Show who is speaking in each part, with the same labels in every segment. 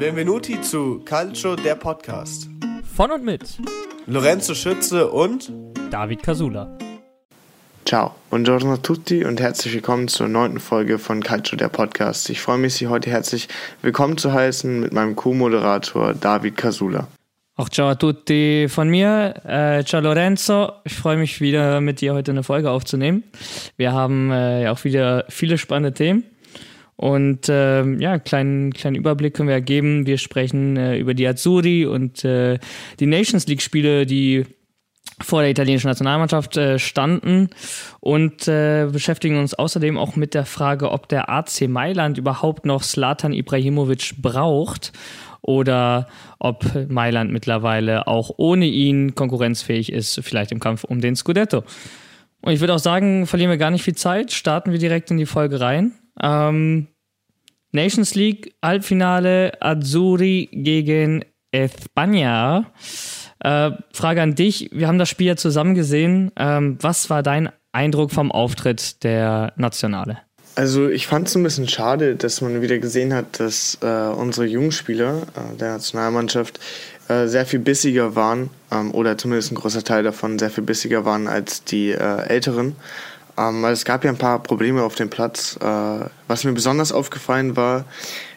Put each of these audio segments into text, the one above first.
Speaker 1: Benvenuti zu Calcio, der Podcast.
Speaker 2: Von und mit
Speaker 1: Lorenzo Schütze und
Speaker 2: David Casula.
Speaker 3: Ciao, buongiorno a tutti und herzlich willkommen zur neunten Folge von Calcio, der Podcast. Ich freue mich, Sie heute herzlich willkommen zu heißen mit meinem Co-Moderator David Casula.
Speaker 2: Auch ciao a tutti von mir. Äh, ciao Lorenzo. Ich freue mich wieder mit dir heute eine Folge aufzunehmen. Wir haben äh, ja auch wieder viele spannende Themen. Und äh, ja, kleinen, kleinen Überblick können wir geben. Wir sprechen äh, über die Azzurri und äh, die Nations League-Spiele, die vor der italienischen Nationalmannschaft äh, standen und äh, beschäftigen uns außerdem auch mit der Frage, ob der AC Mailand überhaupt noch Slatan Ibrahimovic braucht oder ob Mailand mittlerweile auch ohne ihn konkurrenzfähig ist, vielleicht im Kampf um den Scudetto. Und ich würde auch sagen, verlieren wir gar nicht viel Zeit, starten wir direkt in die Folge rein. Ähm, Nations League Halbfinale Azzurri gegen España. Äh, Frage an dich, wir haben das Spiel ja zusammen gesehen. Ähm, was war dein Eindruck vom Auftritt der Nationale?
Speaker 3: Also ich fand es ein bisschen schade, dass man wieder gesehen hat, dass äh, unsere Jungspieler äh, der Nationalmannschaft äh, sehr viel bissiger waren, ähm, oder zumindest ein großer Teil davon sehr viel bissiger waren als die äh, Älteren. Ähm, weil es gab ja ein paar Probleme auf dem Platz. Äh, was mir besonders aufgefallen war,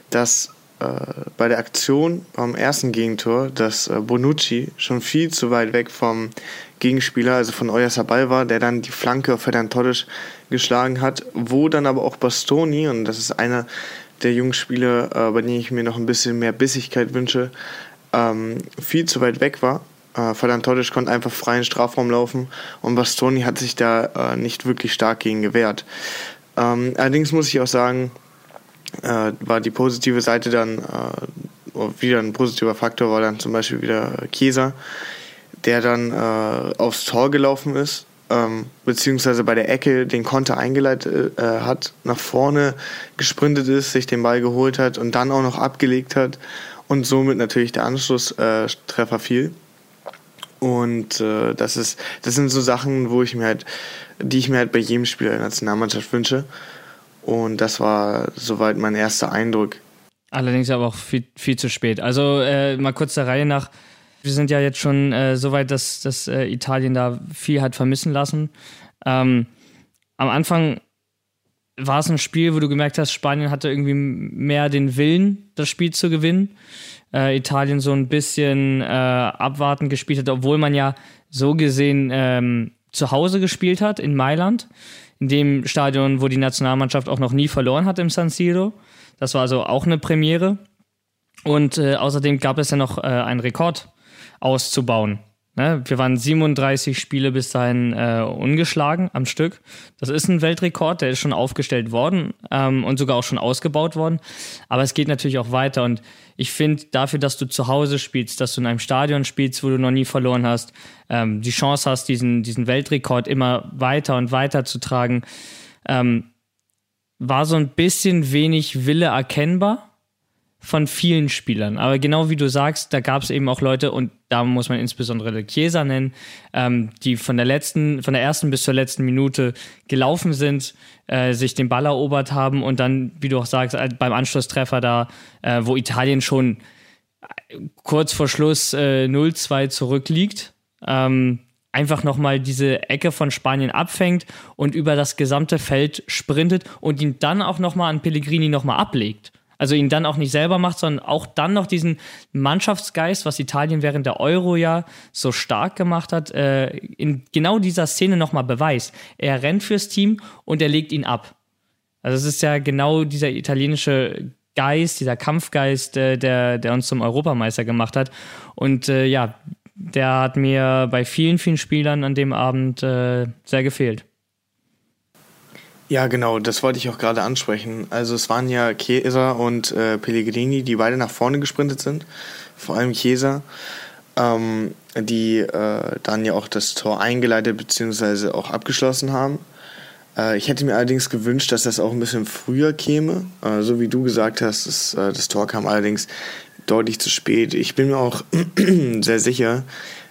Speaker 3: dass äh, bei der Aktion am ersten Gegentor, dass äh, Bonucci schon viel zu weit weg vom Gegenspieler, also von Oyarzabal war, der dann die Flanke auf Ferdinand Torres geschlagen hat, wo dann aber auch Bastoni, und das ist einer der jungen Spieler, äh, bei denen ich mir noch ein bisschen mehr Bissigkeit wünsche, ähm, viel zu weit weg war. Äh, Ferdinand Torres konnte einfach frei in den Strafraum laufen und Bastoni hat sich da äh, nicht wirklich stark gegen gewehrt. Ähm, allerdings muss ich auch sagen, äh, war die positive Seite dann, äh, wieder ein positiver Faktor war dann zum Beispiel wieder Kieser, der dann äh, aufs Tor gelaufen ist, ähm, beziehungsweise bei der Ecke den Konter eingeleitet äh, hat, nach vorne gesprintet ist, sich den Ball geholt hat und dann auch noch abgelegt hat und somit natürlich der Anschlusstreffer fiel. Und äh, das ist, das sind so Sachen, wo ich mir halt, die ich mir halt bei jedem Spieler der Nationalmannschaft wünsche. Und das war soweit mein erster Eindruck.
Speaker 2: Allerdings aber auch viel, viel zu spät. Also äh, mal kurz der Reihe nach. Wir sind ja jetzt schon äh, so weit, dass, dass äh, Italien da viel hat vermissen lassen. Ähm, am Anfang war es ein Spiel, wo du gemerkt hast, Spanien hatte irgendwie mehr den Willen, das Spiel zu gewinnen. Äh, Italien so ein bisschen äh, abwartend gespielt hat, obwohl man ja so gesehen ähm, zu Hause gespielt hat in Mailand in dem Stadion, wo die Nationalmannschaft auch noch nie verloren hat im San Siro. Das war also auch eine Premiere. Und äh, außerdem gab es ja noch äh, einen Rekord auszubauen. Ne? Wir waren 37 Spiele bis dahin äh, ungeschlagen am Stück. Das ist ein Weltrekord, der ist schon aufgestellt worden ähm, und sogar auch schon ausgebaut worden. Aber es geht natürlich auch weiter. Und ich finde, dafür, dass du zu Hause spielst, dass du in einem Stadion spielst, wo du noch nie verloren hast, ähm, die Chance hast, diesen, diesen Weltrekord immer weiter und weiter zu tragen, ähm, war so ein bisschen wenig Wille erkennbar von vielen Spielern. Aber genau wie du sagst, da gab es eben auch Leute, und da muss man insbesondere Chiesa nennen, ähm, die von der letzten, von der ersten bis zur letzten Minute gelaufen sind, äh, sich den Ball erobert haben und dann, wie du auch sagst, äh, beim Anschlusstreffer da, äh, wo Italien schon äh, kurz vor Schluss äh, 0-2 zurückliegt, ähm, einfach nochmal diese Ecke von Spanien abfängt und über das gesamte Feld sprintet und ihn dann auch nochmal an Pellegrini nochmal ablegt. Also ihn dann auch nicht selber macht, sondern auch dann noch diesen Mannschaftsgeist, was Italien während der Euro ja so stark gemacht hat, äh, in genau dieser Szene nochmal beweist. Er rennt fürs Team und er legt ihn ab. Also es ist ja genau dieser italienische Geist, dieser Kampfgeist, äh, der, der uns zum Europameister gemacht hat. Und äh, ja, der hat mir bei vielen, vielen Spielern an dem Abend äh, sehr gefehlt.
Speaker 3: Ja, genau, das wollte ich auch gerade ansprechen. Also es waren ja Chiesa und äh, Pellegrini, die beide nach vorne gesprintet sind. Vor allem Chiesa, ähm, die äh, dann ja auch das Tor eingeleitet bzw. auch abgeschlossen haben. Äh, ich hätte mir allerdings gewünscht, dass das auch ein bisschen früher käme. Äh, so wie du gesagt hast, das, äh, das Tor kam allerdings deutlich zu spät. Ich bin mir auch sehr sicher,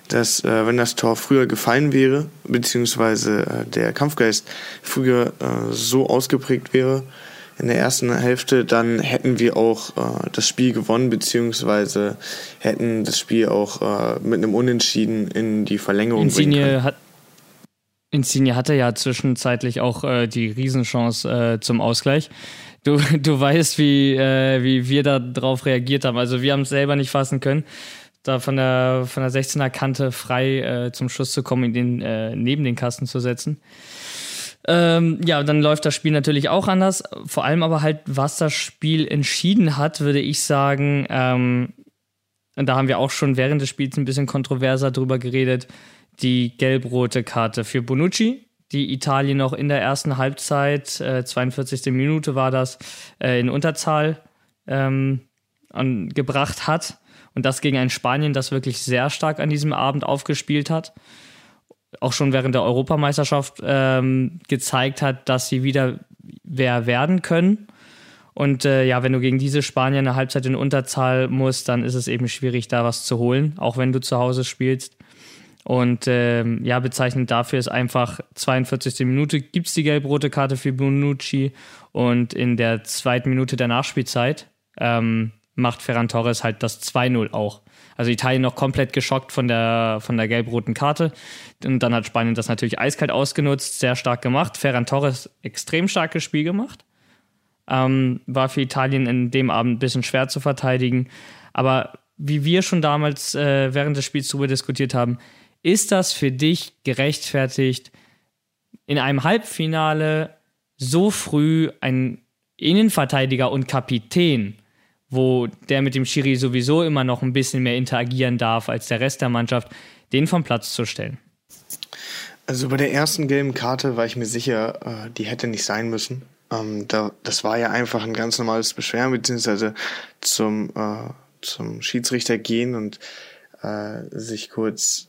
Speaker 3: dass äh, wenn das Tor früher gefallen wäre, beziehungsweise äh, der Kampfgeist früher äh, so ausgeprägt wäre, in der ersten Hälfte, dann hätten wir auch äh, das Spiel gewonnen, beziehungsweise hätten das Spiel auch äh, mit einem Unentschieden in die Verlängerung
Speaker 2: Insigne
Speaker 3: bringen können.
Speaker 2: hat Insigne hatte ja zwischenzeitlich auch äh, die Riesenchance zum Ausgleich. Du, du weißt, wie, äh, wie wir da drauf reagiert haben. Also wir haben es selber nicht fassen können, da von der, von der 16er Kante frei äh, zum Schuss zu kommen, in äh, neben den Kasten zu setzen. Ähm, ja, dann läuft das Spiel natürlich auch anders. Vor allem aber halt, was das Spiel entschieden hat, würde ich sagen, ähm, und da haben wir auch schon während des Spiels ein bisschen kontroverser drüber geredet, die gelb-rote Karte für Bonucci, die Italien noch in der ersten Halbzeit, äh, 42. Minute war das, äh, in Unterzahl ähm, an, gebracht hat. Und das gegen ein Spanien, das wirklich sehr stark an diesem Abend aufgespielt hat. Auch schon während der Europameisterschaft ähm, gezeigt hat, dass sie wieder wer werden können. Und äh, ja, wenn du gegen diese Spanier eine Halbzeit in Unterzahl musst, dann ist es eben schwierig, da was zu holen, auch wenn du zu Hause spielst. Und ähm, ja, bezeichnend dafür ist einfach 42. Minute gibt es die gelb-rote Karte für Bonucci und in der zweiten Minute der Nachspielzeit ähm, macht Ferran Torres halt das 2-0 auch. Also Italien noch komplett geschockt von der, von der gelb-roten Karte. Und dann hat Spanien das natürlich eiskalt ausgenutzt, sehr stark gemacht. Ferran Torres extrem starkes Spiel gemacht. Ähm, war für Italien in dem Abend ein bisschen schwer zu verteidigen. Aber wie wir schon damals äh, während des Spiels darüber diskutiert haben, ist das für dich gerechtfertigt, in einem Halbfinale so früh ein Innenverteidiger und Kapitän, wo der mit dem Schiri sowieso immer noch ein bisschen mehr interagieren darf als der Rest der Mannschaft, den vom Platz zu stellen?
Speaker 3: Also bei der ersten gelben Karte war ich mir sicher, äh, die hätte nicht sein müssen. Ähm, das war ja einfach ein ganz normales Beschweren, beziehungsweise zum, äh, zum Schiedsrichter gehen und äh, sich kurz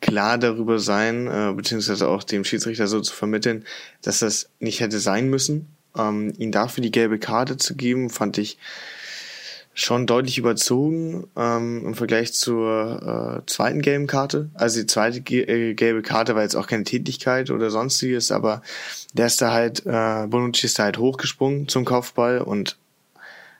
Speaker 3: klar darüber sein, beziehungsweise auch dem Schiedsrichter so zu vermitteln, dass das nicht hätte sein müssen. Ähm, ihn dafür die gelbe Karte zu geben, fand ich schon deutlich überzogen ähm, im Vergleich zur äh, zweiten gelben Karte. Also die zweite äh, gelbe Karte war jetzt auch keine Tätigkeit oder sonstiges, aber der ist da halt, äh, Bonucci ist da halt hochgesprungen zum Kopfball und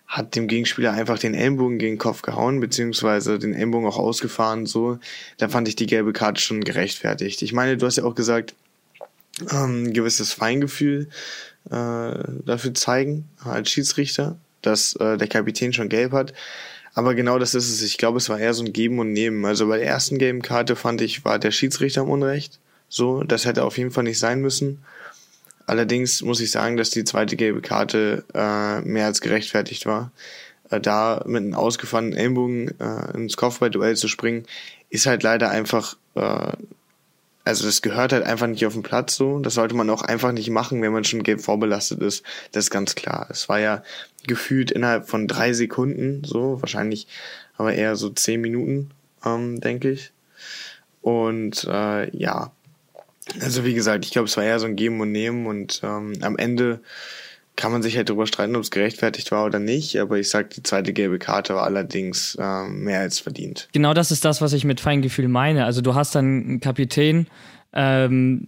Speaker 3: hat dem Gegenspieler einfach den Ellenbogen gegen den Kopf gehauen, beziehungsweise den Ellenbogen auch ausgefahren, so. Da fand ich die gelbe Karte schon gerechtfertigt. Ich meine, du hast ja auch gesagt, ähm, ein gewisses Feingefühl dafür zeigen als Schiedsrichter, dass äh, der Kapitän schon gelb hat. Aber genau das ist es. Ich glaube, es war eher so ein Geben und Nehmen. Also bei der ersten gelben Karte fand ich, war der Schiedsrichter im Unrecht. So, das hätte auf jeden Fall nicht sein müssen. Allerdings muss ich sagen, dass die zweite gelbe Karte äh, mehr als gerechtfertigt war. Äh, da mit einem ausgefahrenen Ellenbogen äh, ins Kopfballduell zu springen, ist halt leider einfach, äh, also das gehört halt einfach nicht auf den Platz so. Das sollte man auch einfach nicht machen, wenn man schon gelb vorbelastet ist. Das ist ganz klar. Es war ja gefühlt innerhalb von drei Sekunden, so wahrscheinlich aber eher so zehn Minuten, ähm, denke ich. Und äh, ja, also wie gesagt, ich glaube, es war eher so ein Geben und Nehmen und ähm, am Ende kann man sich halt darüber streiten, ob es gerechtfertigt war oder nicht, aber ich sag, die zweite gelbe Karte war allerdings ähm, mehr als verdient.
Speaker 2: Genau das ist das, was ich mit Feingefühl meine. Also du hast dann einen Kapitän, ähm,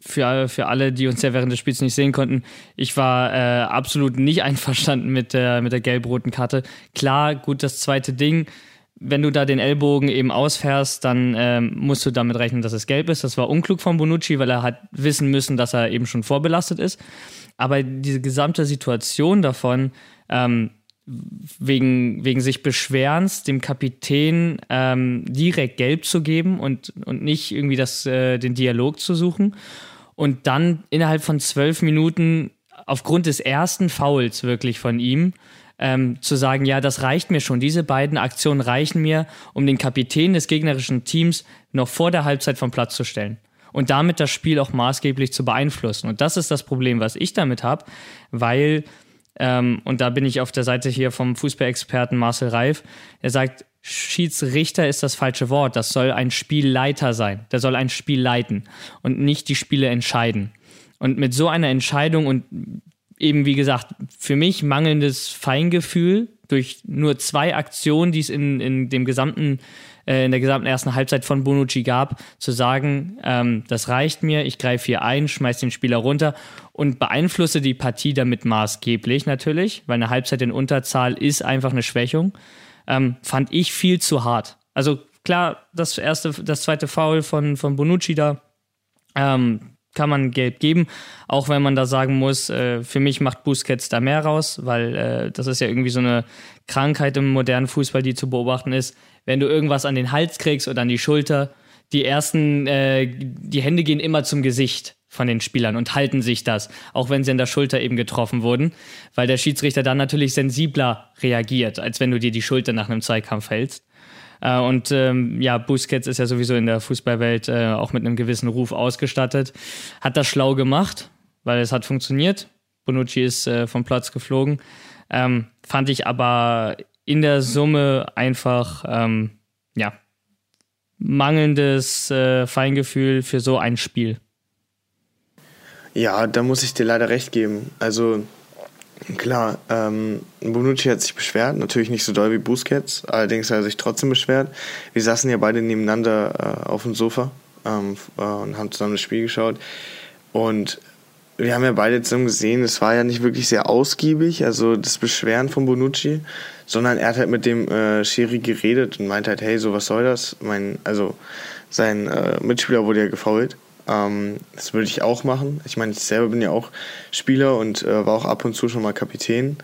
Speaker 2: für, für alle, die uns ja während des Spiels nicht sehen konnten, ich war äh, absolut nicht einverstanden mit der, mit der gelb-roten Karte. Klar, gut, das zweite Ding, wenn du da den Ellbogen eben ausfährst, dann ähm, musst du damit rechnen, dass es gelb ist. Das war unklug von Bonucci, weil er hat wissen müssen, dass er eben schon vorbelastet ist. Aber diese gesamte Situation davon, ähm, wegen, wegen sich Beschwerens dem Kapitän ähm, direkt gelb zu geben und, und nicht irgendwie das, äh, den Dialog zu suchen. Und dann innerhalb von zwölf Minuten aufgrund des ersten Fouls wirklich von ihm ähm, zu sagen, ja, das reicht mir schon. Diese beiden Aktionen reichen mir, um den Kapitän des gegnerischen Teams noch vor der Halbzeit vom Platz zu stellen und damit das Spiel auch maßgeblich zu beeinflussen. Und das ist das Problem, was ich damit habe, weil, ähm, und da bin ich auf der Seite hier vom Fußballexperten Marcel Reif, er sagt, Schiedsrichter ist das falsche Wort. Das soll ein Spielleiter sein. Der soll ein Spiel leiten und nicht die Spiele entscheiden. Und mit so einer Entscheidung und eben, wie gesagt, für mich mangelndes Feingefühl durch nur zwei Aktionen, die es in, in dem gesamten äh, in der gesamten ersten Halbzeit von Bonucci gab, zu sagen, ähm, das reicht mir, ich greife hier ein, schmeiß den Spieler runter und beeinflusse die Partie damit maßgeblich natürlich, weil eine Halbzeit in Unterzahl ist einfach eine Schwächung, ähm, fand ich viel zu hart. Also klar, das erste, das zweite Foul von, von Bonucci da, ähm, kann man gelb geben, auch wenn man da sagen muss, äh, für mich macht Busquets da mehr raus, weil äh, das ist ja irgendwie so eine Krankheit im modernen Fußball, die zu beobachten ist. Wenn du irgendwas an den Hals kriegst oder an die Schulter, die ersten, äh, die Hände gehen immer zum Gesicht von den Spielern und halten sich das, auch wenn sie an der Schulter eben getroffen wurden, weil der Schiedsrichter dann natürlich sensibler reagiert, als wenn du dir die Schulter nach einem Zweikampf hältst. Äh, und ähm, ja, Busquets ist ja sowieso in der Fußballwelt äh, auch mit einem gewissen Ruf ausgestattet. Hat das schlau gemacht, weil es hat funktioniert. Bonucci ist äh, vom Platz geflogen. Ähm, fand ich aber in der Summe einfach, ähm, ja, mangelndes äh, Feingefühl für so ein Spiel.
Speaker 3: Ja, da muss ich dir leider recht geben. Also Klar, ähm, Bonucci hat sich beschwert, natürlich nicht so doll wie Busquets, allerdings hat er sich trotzdem beschwert. Wir saßen ja beide nebeneinander äh, auf dem Sofa ähm, äh, und haben zusammen das Spiel geschaut. Und wir haben ja beide zusammen gesehen, es war ja nicht wirklich sehr ausgiebig, also das Beschweren von Bonucci, sondern er hat halt mit dem äh, Schiri geredet und meinte halt, hey, so was soll das? Mein, also sein äh, Mitspieler wurde ja gefault ähm, das würde ich auch machen. Ich meine, ich selber bin ja auch Spieler und äh, war auch ab und zu schon mal Kapitän.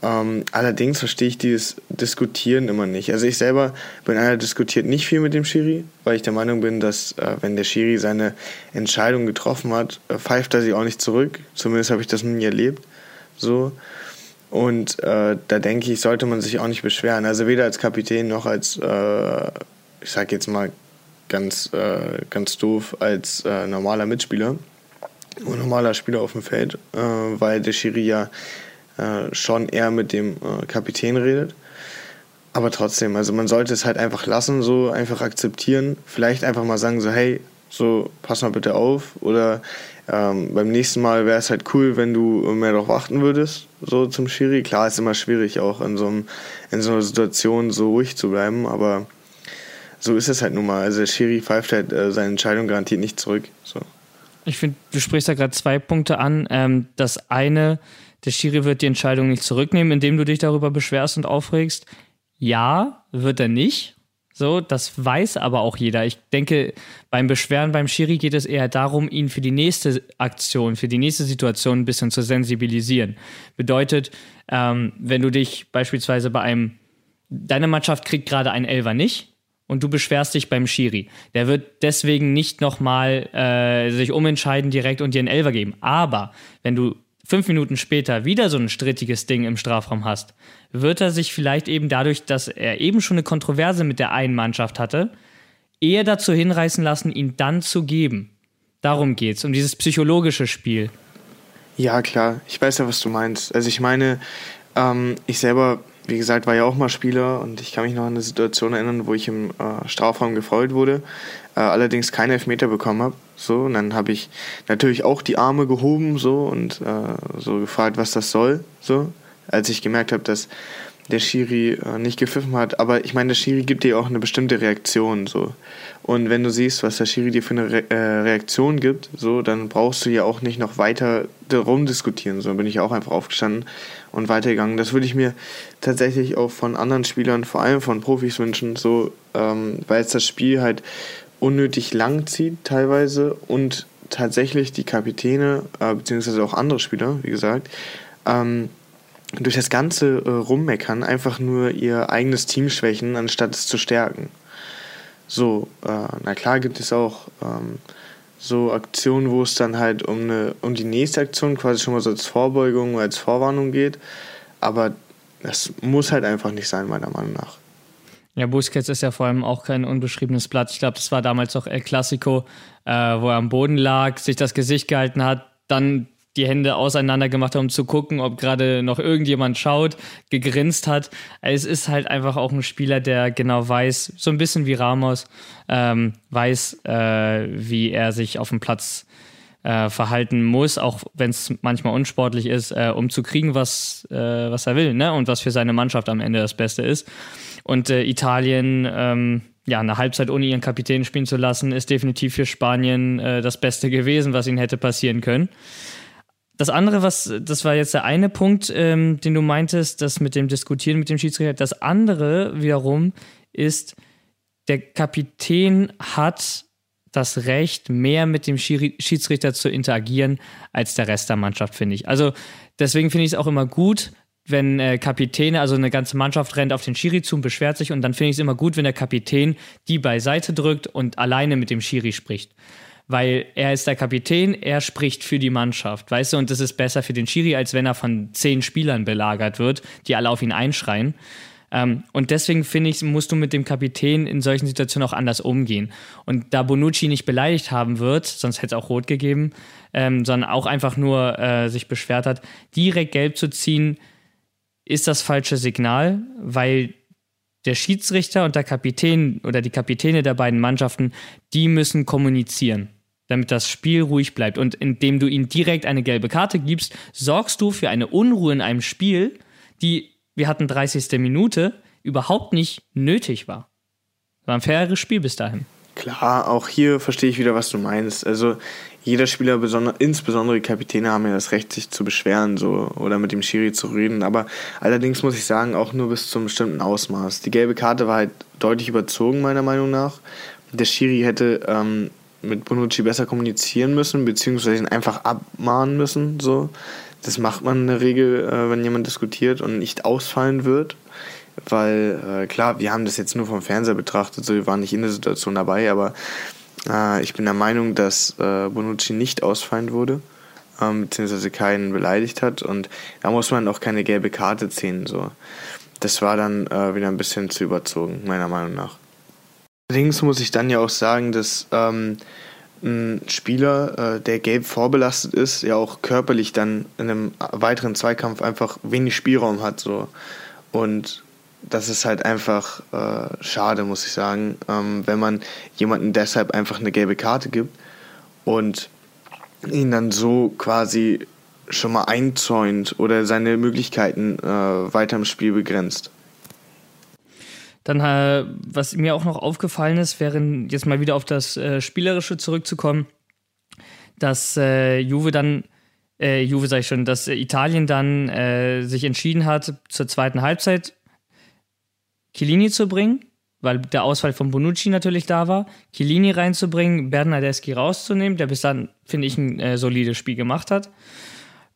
Speaker 3: Ähm, allerdings verstehe ich dieses Diskutieren immer nicht. Also ich selber bin einer, der diskutiert nicht viel mit dem Schiri, weil ich der Meinung bin, dass äh, wenn der Schiri seine Entscheidung getroffen hat, äh, pfeift er sie auch nicht zurück. Zumindest habe ich das nie erlebt. So. Und äh, da denke ich, sollte man sich auch nicht beschweren. Also weder als Kapitän noch als, äh, ich sage jetzt mal, ganz, äh, ganz doof als äh, normaler Mitspieler und normaler Spieler auf dem Feld, äh, weil der Schiri ja äh, schon eher mit dem äh, Kapitän redet. Aber trotzdem, also man sollte es halt einfach lassen, so einfach akzeptieren. Vielleicht einfach mal sagen, so, hey, so, pass mal bitte auf. Oder ähm, beim nächsten Mal wäre es halt cool, wenn du mehr darauf achten würdest, so zum Schiri. Klar, ist immer schwierig, auch in so, einem, in so einer Situation so ruhig zu bleiben, aber so ist es halt nun mal. Also der Schiri pfeift halt äh, seine Entscheidung garantiert nicht zurück. So.
Speaker 2: Ich finde, du sprichst da gerade zwei Punkte an. Ähm, das eine, der Schiri wird die Entscheidung nicht zurücknehmen, indem du dich darüber beschwerst und aufregst. Ja, wird er nicht. So, das weiß aber auch jeder. Ich denke, beim Beschweren beim Schiri geht es eher darum, ihn für die nächste Aktion, für die nächste Situation ein bisschen zu sensibilisieren. Bedeutet, ähm, wenn du dich beispielsweise bei einem, deine Mannschaft kriegt gerade einen Elver nicht, und du beschwerst dich beim Schiri. Der wird deswegen nicht nochmal äh, sich umentscheiden direkt und dir einen Elfer geben. Aber wenn du fünf Minuten später wieder so ein strittiges Ding im Strafraum hast, wird er sich vielleicht eben dadurch, dass er eben schon eine Kontroverse mit der einen Mannschaft hatte, eher dazu hinreißen lassen, ihn dann zu geben. Darum geht's, um dieses psychologische Spiel.
Speaker 3: Ja, klar. Ich weiß ja, was du meinst. Also ich meine, ähm, ich selber wie gesagt, war ja auch mal Spieler und ich kann mich noch an eine Situation erinnern, wo ich im äh, Strafraum gefault wurde, äh, allerdings keine Elfmeter bekommen habe. So, und dann habe ich natürlich auch die Arme gehoben so und äh, so gefragt, was das soll. So, als ich gemerkt habe, dass der Schiri äh, nicht gepfiffen hat. Aber ich meine, der Schiri gibt dir auch eine bestimmte Reaktion. So. Und wenn du siehst, was der Schiri dir für eine Re äh, Reaktion gibt, so, dann brauchst du ja auch nicht noch weiter darum diskutieren. So bin ich auch einfach aufgestanden und weitergegangen. Das würde ich mir tatsächlich auch von anderen Spielern, vor allem von Profis wünschen, so, ähm, weil es das Spiel halt unnötig lang zieht teilweise und tatsächlich die Kapitäne, äh, beziehungsweise auch andere Spieler, wie gesagt, ähm, durch das ganze äh, Rummeckern einfach nur ihr eigenes Team schwächen, anstatt es zu stärken. So, äh, na klar gibt es auch ähm, so Aktionen, wo es dann halt um, eine, um die nächste Aktion quasi schon mal so als Vorbeugung oder als Vorwarnung geht. Aber das muss halt einfach nicht sein, meiner Meinung nach.
Speaker 2: Ja, Busquets ist ja vor allem auch kein unbeschriebenes Blatt. Ich glaube, das war damals auch El Clasico, äh, wo er am Boden lag, sich das Gesicht gehalten hat, dann die Hände auseinander gemacht hat, um zu gucken, ob gerade noch irgendjemand schaut, gegrinst hat. Es ist halt einfach auch ein Spieler, der genau weiß, so ein bisschen wie Ramos, ähm, weiß, äh, wie er sich auf dem Platz äh, verhalten muss, auch wenn es manchmal unsportlich ist, äh, um zu kriegen, was, äh, was er will ne? und was für seine Mannschaft am Ende das Beste ist. Und äh, Italien, ähm, ja, eine Halbzeit ohne ihren Kapitän spielen zu lassen, ist definitiv für Spanien äh, das Beste gewesen, was ihnen hätte passieren können. Das andere, was, das war jetzt der eine Punkt, ähm, den du meintest, das mit dem Diskutieren mit dem Schiedsrichter. Das andere wiederum ist, der Kapitän hat das Recht, mehr mit dem Schiedsrichter zu interagieren als der Rest der Mannschaft, finde ich. Also deswegen finde ich es auch immer gut, wenn äh, Kapitäne, also eine ganze Mannschaft rennt auf den Schiri zu und beschwert sich und dann finde ich es immer gut, wenn der Kapitän die beiseite drückt und alleine mit dem Schiri spricht. Weil er ist der Kapitän, er spricht für die Mannschaft, weißt du, und das ist besser für den Schiri, als wenn er von zehn Spielern belagert wird, die alle auf ihn einschreien. Ähm, und deswegen finde ich, musst du mit dem Kapitän in solchen Situationen auch anders umgehen. Und da Bonucci nicht beleidigt haben wird, sonst hätte es auch rot gegeben, ähm, sondern auch einfach nur äh, sich beschwert hat, direkt gelb zu ziehen, ist das falsche Signal, weil der Schiedsrichter und der Kapitän oder die Kapitäne der beiden Mannschaften, die müssen kommunizieren, damit das Spiel ruhig bleibt. Und indem du ihnen direkt eine gelbe Karte gibst, sorgst du für eine Unruhe in einem Spiel, die, wir hatten 30. Minute, überhaupt nicht nötig war. War ein faires Spiel bis dahin.
Speaker 3: Klar, auch hier verstehe ich wieder, was du meinst. Also jeder Spieler, insbesondere Kapitäne, haben ja das Recht, sich zu beschweren so, oder mit dem Schiri zu reden. Aber allerdings muss ich sagen, auch nur bis zum bestimmten Ausmaß. Die gelbe Karte war halt deutlich überzogen, meiner Meinung nach. Der Schiri hätte ähm, mit Bonucci besser kommunizieren müssen, beziehungsweise ihn einfach abmahnen müssen. So. Das macht man in der Regel, äh, wenn jemand diskutiert und nicht ausfallen wird. Weil, äh, klar, wir haben das jetzt nur vom Fernseher betrachtet, so wir waren nicht in der Situation dabei, aber äh, ich bin der Meinung, dass äh, Bonucci nicht ausfallen wurde, ähm, beziehungsweise keinen beleidigt hat und da muss man auch keine gelbe Karte ziehen. So. Das war dann äh, wieder ein bisschen zu überzogen, meiner Meinung nach. Allerdings muss ich dann ja auch sagen, dass ähm, ein Spieler, äh, der gelb vorbelastet ist, ja auch körperlich dann in einem weiteren Zweikampf einfach wenig Spielraum hat. So. Und das ist halt einfach äh, schade, muss ich sagen, ähm, wenn man jemanden deshalb einfach eine gelbe Karte gibt und ihn dann so quasi schon mal einzäunt oder seine Möglichkeiten äh, weiter im Spiel begrenzt.
Speaker 2: Dann, äh, was mir auch noch aufgefallen ist, wäre jetzt mal wieder auf das äh, Spielerische zurückzukommen, dass äh, Juve dann, äh, Juve sag ich schon, dass Italien dann sich entschieden hat, zur zweiten Halbzeit Chiellini zu bringen, weil der Ausfall von Bonucci natürlich da war, Chiellini reinzubringen, Bernardeschi rauszunehmen, der bis dann, finde ich, ein äh, solides Spiel gemacht hat.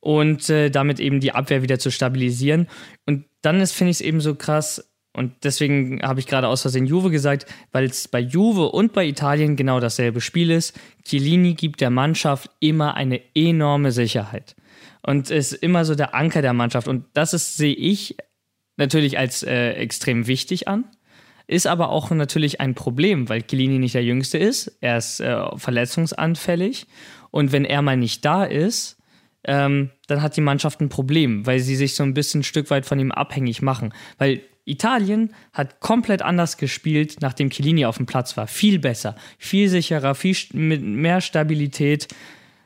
Speaker 2: Und äh, damit eben die Abwehr wieder zu stabilisieren. Und dann ist, finde ich es eben so krass, und deswegen habe ich gerade aus Versehen Juve gesagt, weil es bei Juve und bei Italien genau dasselbe Spiel ist. Chiellini gibt der Mannschaft immer eine enorme Sicherheit. Und ist immer so der Anker der Mannschaft. Und das ist, sehe ich, natürlich als äh, extrem wichtig an. Ist aber auch natürlich ein Problem, weil Chiellini nicht der Jüngste ist. Er ist äh, verletzungsanfällig. Und wenn er mal nicht da ist, ähm, dann hat die Mannschaft ein Problem, weil sie sich so ein bisschen ein Stück weit von ihm abhängig machen. Weil Italien hat komplett anders gespielt, nachdem Chiellini auf dem Platz war. Viel besser, viel sicherer, viel mit mehr Stabilität.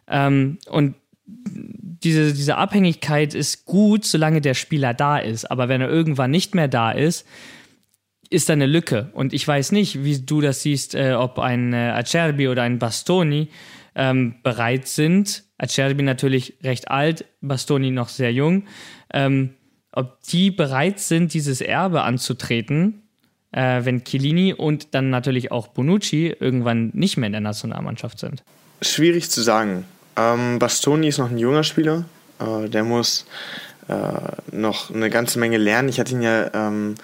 Speaker 2: Ähm, und diese, diese Abhängigkeit ist gut, solange der Spieler da ist. Aber wenn er irgendwann nicht mehr da ist, ist da eine Lücke. Und ich weiß nicht, wie du das siehst, äh, ob ein äh, Acerbi oder ein Bastoni ähm, bereit sind. Acerbi natürlich recht alt, Bastoni noch sehr jung. Ähm, ob die bereit sind, dieses Erbe anzutreten, äh, wenn Chiellini und dann natürlich auch Bonucci irgendwann nicht mehr in der Nationalmannschaft sind.
Speaker 3: Schwierig zu sagen. Ähm, Bastoni ist noch ein junger Spieler. Äh, der muss äh, noch eine ganze Menge lernen. Ich hatte ihn ja ähm,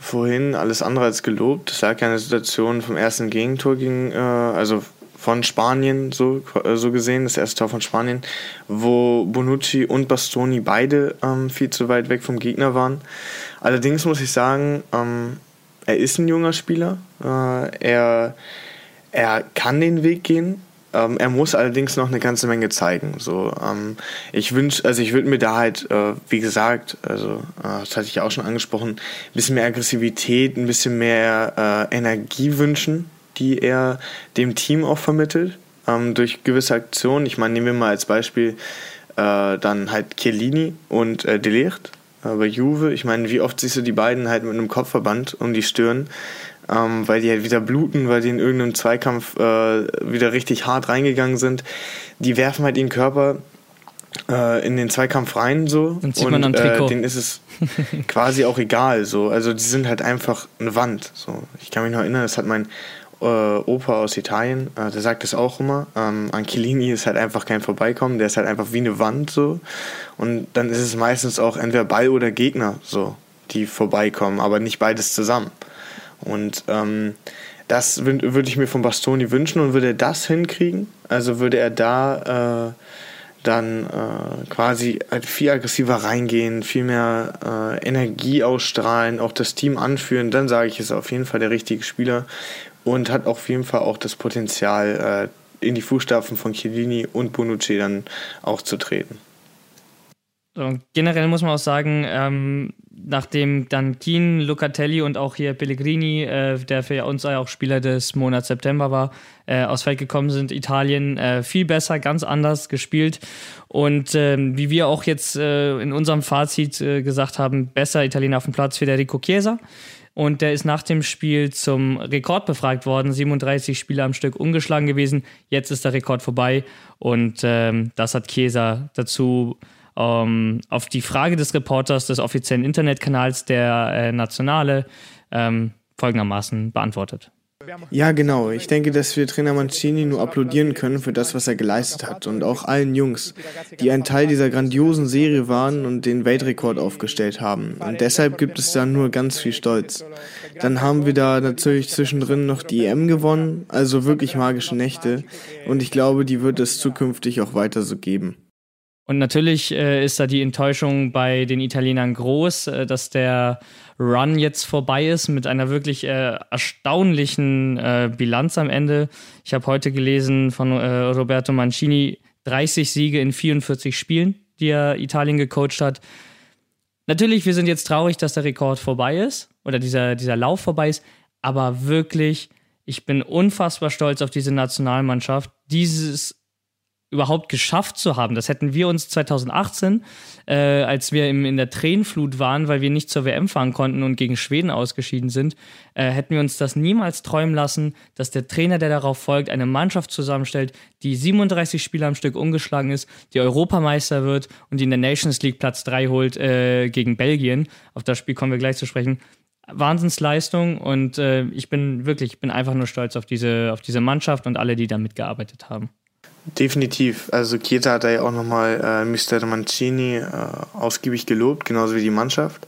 Speaker 3: vorhin alles andere als gelobt. Es lag ja eine Situation vom ersten Gegentor gegen, äh, also von Spanien so, äh, so gesehen, das erste Tor von Spanien, wo Bonucci und Bastoni beide ähm, viel zu weit weg vom Gegner waren. Allerdings muss ich sagen, ähm, er ist ein junger Spieler. Äh, er, er kann den Weg gehen. Ähm, er muss allerdings noch eine ganze Menge zeigen. So, ähm, ich wünsch, also ich würde mir da halt, äh, wie gesagt, also äh, das hatte ich auch schon angesprochen, ein bisschen mehr Aggressivität, ein bisschen mehr äh, Energie wünschen, die er dem Team auch vermittelt ähm, durch gewisse Aktionen. Ich meine, nehmen wir mal als Beispiel äh, dann halt Chiellini und äh, Delicht äh, bei Juve. Ich meine, wie oft siehst du die beiden halt mit einem Kopfverband um die Stirn? ähm, weil die halt wieder bluten, weil die in irgendeinem Zweikampf äh, wieder richtig hart reingegangen sind. Die werfen halt ihren Körper äh, in den Zweikampf rein so
Speaker 2: Dann zieht man am Trikot.
Speaker 3: Äh, denen ist es quasi auch egal so. Also die sind halt einfach eine Wand. So. Ich kann mich noch erinnern, das hat mein äh, Opa aus Italien, äh, der sagt das auch immer. Ähm, Angelini ist halt einfach kein Vorbeikommen, der ist halt einfach wie eine Wand so. Und dann ist es meistens auch entweder Ball oder Gegner so, die vorbeikommen, aber nicht beides zusammen. Und ähm, das würde ich mir von Bastoni wünschen und würde er das hinkriegen, also würde er da äh, dann äh, quasi halt viel aggressiver reingehen, viel mehr äh, Energie ausstrahlen, auch das Team anführen, dann sage ich, ist auf jeden Fall der richtige Spieler und hat auf jeden Fall auch das Potenzial, äh, in die Fußstapfen von Chiellini und Bonucci dann auch zu treten.
Speaker 2: So, generell muss man auch sagen, ähm, nachdem dann Keen, Lucatelli und auch hier Pellegrini, äh, der für uns auch Spieler des Monats September war, äh, aus Feld gekommen sind, Italien äh, viel besser, ganz anders gespielt. Und ähm, wie wir auch jetzt äh, in unserem Fazit äh, gesagt haben, besser Italiener auf dem Platz Federico Chiesa. Und der ist nach dem Spiel zum Rekord befragt worden. 37 Spiele am Stück ungeschlagen gewesen. Jetzt ist der Rekord vorbei. Und ähm, das hat Chiesa dazu ähm, auf die Frage des Reporters des offiziellen Internetkanals der äh, Nationale ähm, folgendermaßen beantwortet.
Speaker 3: Ja, genau. Ich denke, dass wir Trainer Mancini nur applaudieren können für das, was er geleistet hat und auch allen Jungs, die ein Teil dieser grandiosen Serie waren und den Weltrekord aufgestellt haben. Und deshalb gibt es da nur ganz viel Stolz. Dann haben wir da natürlich zwischendrin noch die EM gewonnen, also wirklich magische Nächte. Und ich glaube, die wird es zukünftig auch weiter so geben.
Speaker 2: Und natürlich äh, ist da die Enttäuschung bei den Italienern groß, äh, dass der Run jetzt vorbei ist mit einer wirklich äh, erstaunlichen äh, Bilanz am Ende. Ich habe heute gelesen von äh, Roberto Mancini 30 Siege in 44 Spielen, die er Italien gecoacht hat. Natürlich, wir sind jetzt traurig, dass der Rekord vorbei ist oder dieser, dieser Lauf vorbei ist, aber wirklich, ich bin unfassbar stolz auf diese Nationalmannschaft, dieses überhaupt geschafft zu haben. Das hätten wir uns 2018, äh, als wir im, in der Tränenflut waren, weil wir nicht zur WM fahren konnten und gegen Schweden ausgeschieden sind, äh, hätten wir uns das niemals träumen lassen, dass der Trainer, der darauf folgt, eine Mannschaft zusammenstellt, die 37 Spiele am Stück ungeschlagen ist, die Europameister wird und die in der Nations League Platz 3 holt äh, gegen Belgien. Auf das Spiel kommen wir gleich zu sprechen. Wahnsinnsleistung und äh, ich bin wirklich, ich bin einfach nur stolz auf diese, auf diese Mannschaft und alle, die da mitgearbeitet haben.
Speaker 3: Definitiv. Also Chiesa hat da ja auch nochmal äh, Mr. Mancini äh, ausgiebig gelobt, genauso wie die Mannschaft.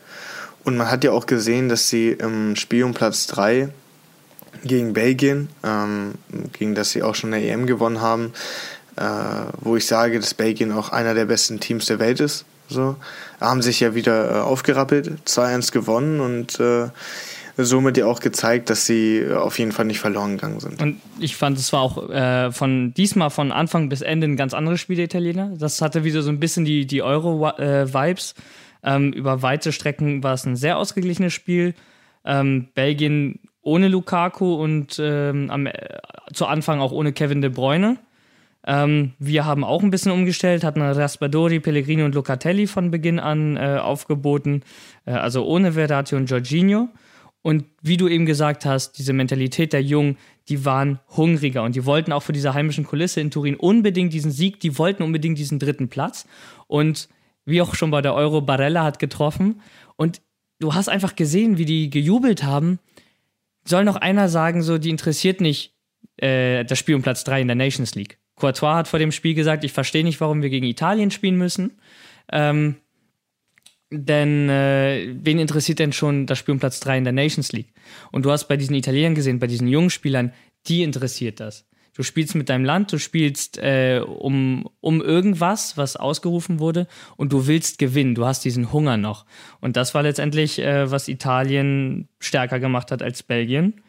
Speaker 3: Und man hat ja auch gesehen, dass sie im Spiel um Platz 3 gegen Belgien, ähm, gegen das sie auch schon eine EM gewonnen haben, äh, wo ich sage, dass Belgien auch einer der besten Teams der Welt ist. So, haben sich ja wieder äh, aufgerappelt, 2-1 gewonnen und äh, somit ja auch gezeigt, dass sie auf jeden Fall nicht verloren gegangen sind.
Speaker 2: Und ich fand, es war auch äh, von diesmal von Anfang bis Ende ein ganz anderes Spiel der Italiener. Das hatte wieder so ein bisschen die, die Euro-Vibes. Ähm, über weite Strecken war es ein sehr ausgeglichenes Spiel. Ähm, Belgien ohne Lukaku und ähm, am, äh, zu Anfang auch ohne Kevin de Bruyne. Ähm, wir haben auch ein bisschen umgestellt, hatten Raspadori, Pellegrini und Locatelli von Beginn an äh, aufgeboten, äh, also ohne Verratti und Jorginho. Und wie du eben gesagt hast, diese Mentalität der Jungen, die waren hungriger und die wollten auch für diese heimischen Kulisse in Turin unbedingt diesen Sieg, die wollten unbedingt diesen dritten Platz. Und wie auch schon bei der Euro, Barella hat getroffen. Und du hast einfach gesehen, wie die gejubelt haben. Soll noch einer sagen, so, die interessiert nicht äh, das Spiel um Platz 3 in der Nations League. Courtois hat vor dem Spiel gesagt, ich verstehe nicht, warum wir gegen Italien spielen müssen. Ähm, denn äh, wen interessiert denn schon das Spiel um Platz 3 in der Nations League? Und du hast bei diesen Italienern gesehen, bei diesen jungen Spielern, die interessiert das. Du spielst mit deinem Land, du spielst äh, um, um irgendwas, was ausgerufen wurde, und du willst gewinnen. Du hast diesen Hunger noch. Und das war letztendlich, äh, was Italien stärker gemacht hat als Belgien.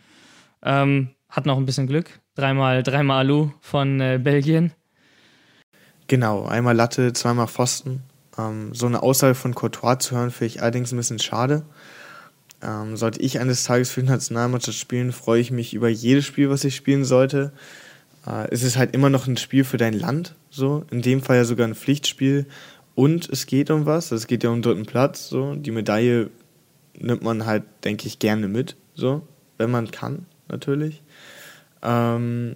Speaker 2: Ähm, hat noch ein bisschen Glück. Dreimal, dreimal Alu von äh, Belgien.
Speaker 3: Genau, einmal Latte, zweimal Pfosten. Ähm, so eine Aussage von Courtois zu hören, finde ich allerdings ein bisschen schade. Ähm, sollte ich eines Tages für die Nationalmannschaft spielen, freue ich mich über jedes Spiel, was ich spielen sollte. Äh, es ist halt immer noch ein Spiel für dein Land, so. In dem Fall ja sogar ein Pflichtspiel. Und es geht um was, es geht ja um den dritten Platz, so. Die Medaille nimmt man halt, denke ich, gerne mit, so. wenn man kann, natürlich. Ähm,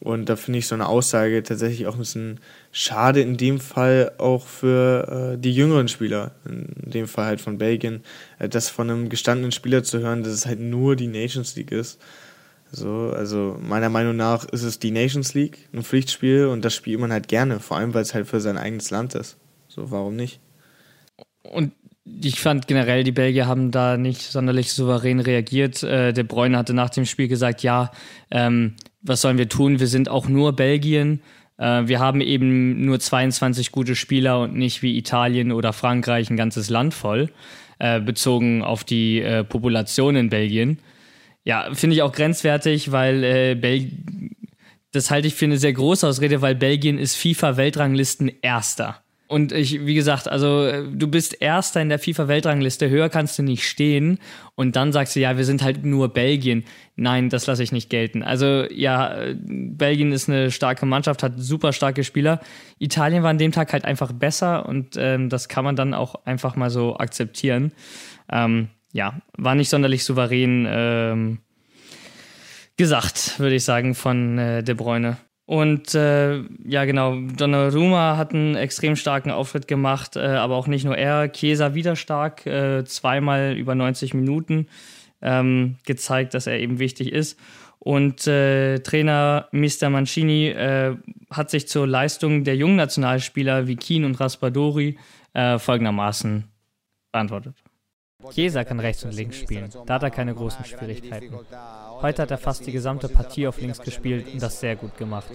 Speaker 3: und da finde ich so eine Aussage tatsächlich auch ein bisschen schade, in dem Fall auch für äh, die jüngeren Spieler, in dem Fall halt von Belgien, äh, das von einem gestandenen Spieler zu hören, dass es halt nur die Nations League ist. So, also meiner Meinung nach ist es die Nations League, ein Pflichtspiel und das spielt man halt gerne, vor allem weil es halt für sein eigenes Land ist. So, warum nicht?
Speaker 2: Und ich fand generell, die Belgier haben da nicht sonderlich souverän reagiert. Äh, De Bruyne hatte nach dem Spiel gesagt, ja, ähm, was sollen wir tun? Wir sind auch nur Belgien. Äh, wir haben eben nur 22 gute Spieler und nicht wie Italien oder Frankreich ein ganzes Land voll, äh, bezogen auf die äh, Population in Belgien. Ja, finde ich auch grenzwertig, weil äh, Belgien, das halte ich für eine sehr große Ausrede, weil Belgien ist FIFA-Weltranglisten Erster. Und ich, wie gesagt, also äh, du bist Erster in der FIFA-Weltrangliste, höher kannst du nicht stehen. Und dann sagst du, ja, wir sind halt nur Belgien. Nein, das lasse ich nicht gelten. Also ja, Belgien ist eine starke Mannschaft, hat super starke Spieler. Italien war an dem Tag halt einfach besser und ähm, das kann man dann auch einfach mal so akzeptieren. Ähm, ja, war nicht sonderlich souverän ähm, gesagt, würde ich sagen, von äh, De Bruyne. Und äh, ja, genau, Donnarumma hat einen extrem starken Auftritt gemacht, äh, aber auch nicht nur er. Chiesa wieder stark, äh, zweimal über 90 Minuten ähm, gezeigt, dass er eben wichtig ist. Und äh, Trainer Mr. Mancini äh, hat sich zur Leistung der jungen Nationalspieler wie Keen und Raspadori äh, folgendermaßen beantwortet.
Speaker 4: Chiesa kann rechts und links spielen, da hat er keine großen Schwierigkeiten. Heute hat er fast die gesamte Partie auf links gespielt und das sehr gut gemacht.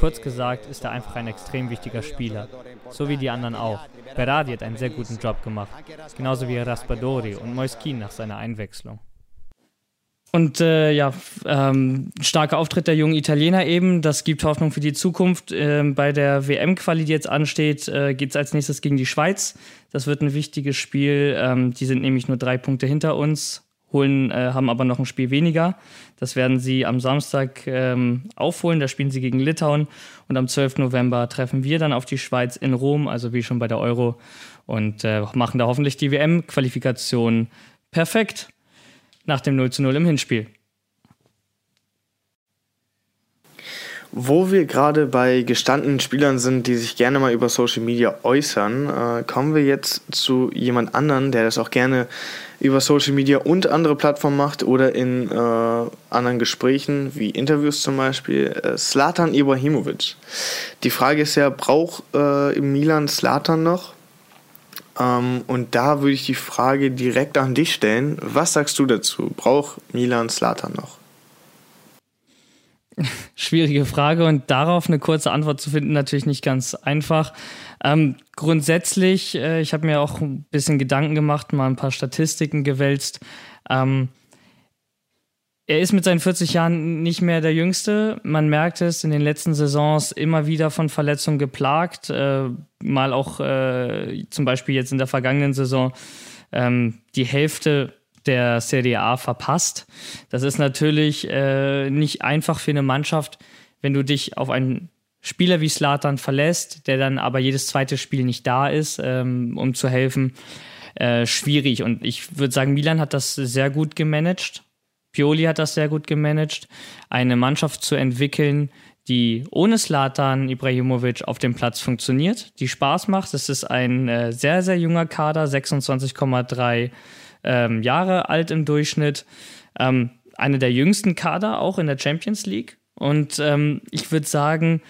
Speaker 4: Kurz gesagt ist er einfach ein extrem wichtiger Spieler, so wie die anderen auch. Berardi hat einen sehr guten Job gemacht, genauso wie Raspadori und Moiskin nach seiner Einwechslung.
Speaker 2: Und äh, ja, ähm, starker Auftritt der jungen Italiener eben. Das gibt Hoffnung für die Zukunft. Ähm, bei der WM-Quali, die jetzt ansteht, äh, geht es als nächstes gegen die Schweiz. Das wird ein wichtiges Spiel. Ähm, die sind nämlich nur drei Punkte hinter uns, holen, äh, haben aber noch ein Spiel weniger. Das werden sie am Samstag ähm, aufholen. Da spielen sie gegen Litauen. Und am 12. November treffen wir dann auf die Schweiz in Rom, also wie schon bei der Euro. Und äh, machen da hoffentlich die WM-Qualifikation perfekt nach dem 0 zu 0 im Hinspiel.
Speaker 3: Wo wir gerade bei gestandenen Spielern sind, die sich gerne mal über Social Media äußern, äh, kommen wir jetzt zu jemand anderen, der das auch gerne über Social Media und andere Plattformen macht oder in äh, anderen Gesprächen, wie Interviews zum Beispiel, äh, Slatan Ibrahimovic. Die Frage ist ja, braucht äh, Milan Slatan noch? Ähm, und da würde ich die Frage direkt an dich stellen. Was sagst du dazu? Braucht Milan Slatan noch?
Speaker 2: Schwierige Frage und darauf eine kurze Antwort zu finden, natürlich nicht ganz einfach. Ähm, grundsätzlich, äh, ich habe mir auch ein bisschen Gedanken gemacht, mal ein paar Statistiken gewälzt. Ähm, er ist mit seinen 40 Jahren nicht mehr der Jüngste. Man merkt es in den letzten Saisons immer wieder von Verletzungen geplagt. Äh, mal auch äh, zum Beispiel jetzt in der vergangenen Saison ähm, die Hälfte der Serie A verpasst. Das ist natürlich äh, nicht einfach für eine Mannschaft, wenn du dich auf einen Spieler wie Slatan verlässt, der dann aber jedes zweite Spiel nicht da ist, ähm, um zu helfen. Äh, schwierig. Und ich würde sagen, Milan hat das sehr gut gemanagt Pioli hat das sehr gut gemanagt, eine Mannschaft zu entwickeln, die ohne Slatan Ibrahimovic auf dem Platz funktioniert, die Spaß macht. Es ist ein äh, sehr, sehr junger Kader, 26,3 ähm, Jahre alt im Durchschnitt. Ähm, eine der jüngsten Kader auch in der Champions League. Und ähm, ich würde sagen,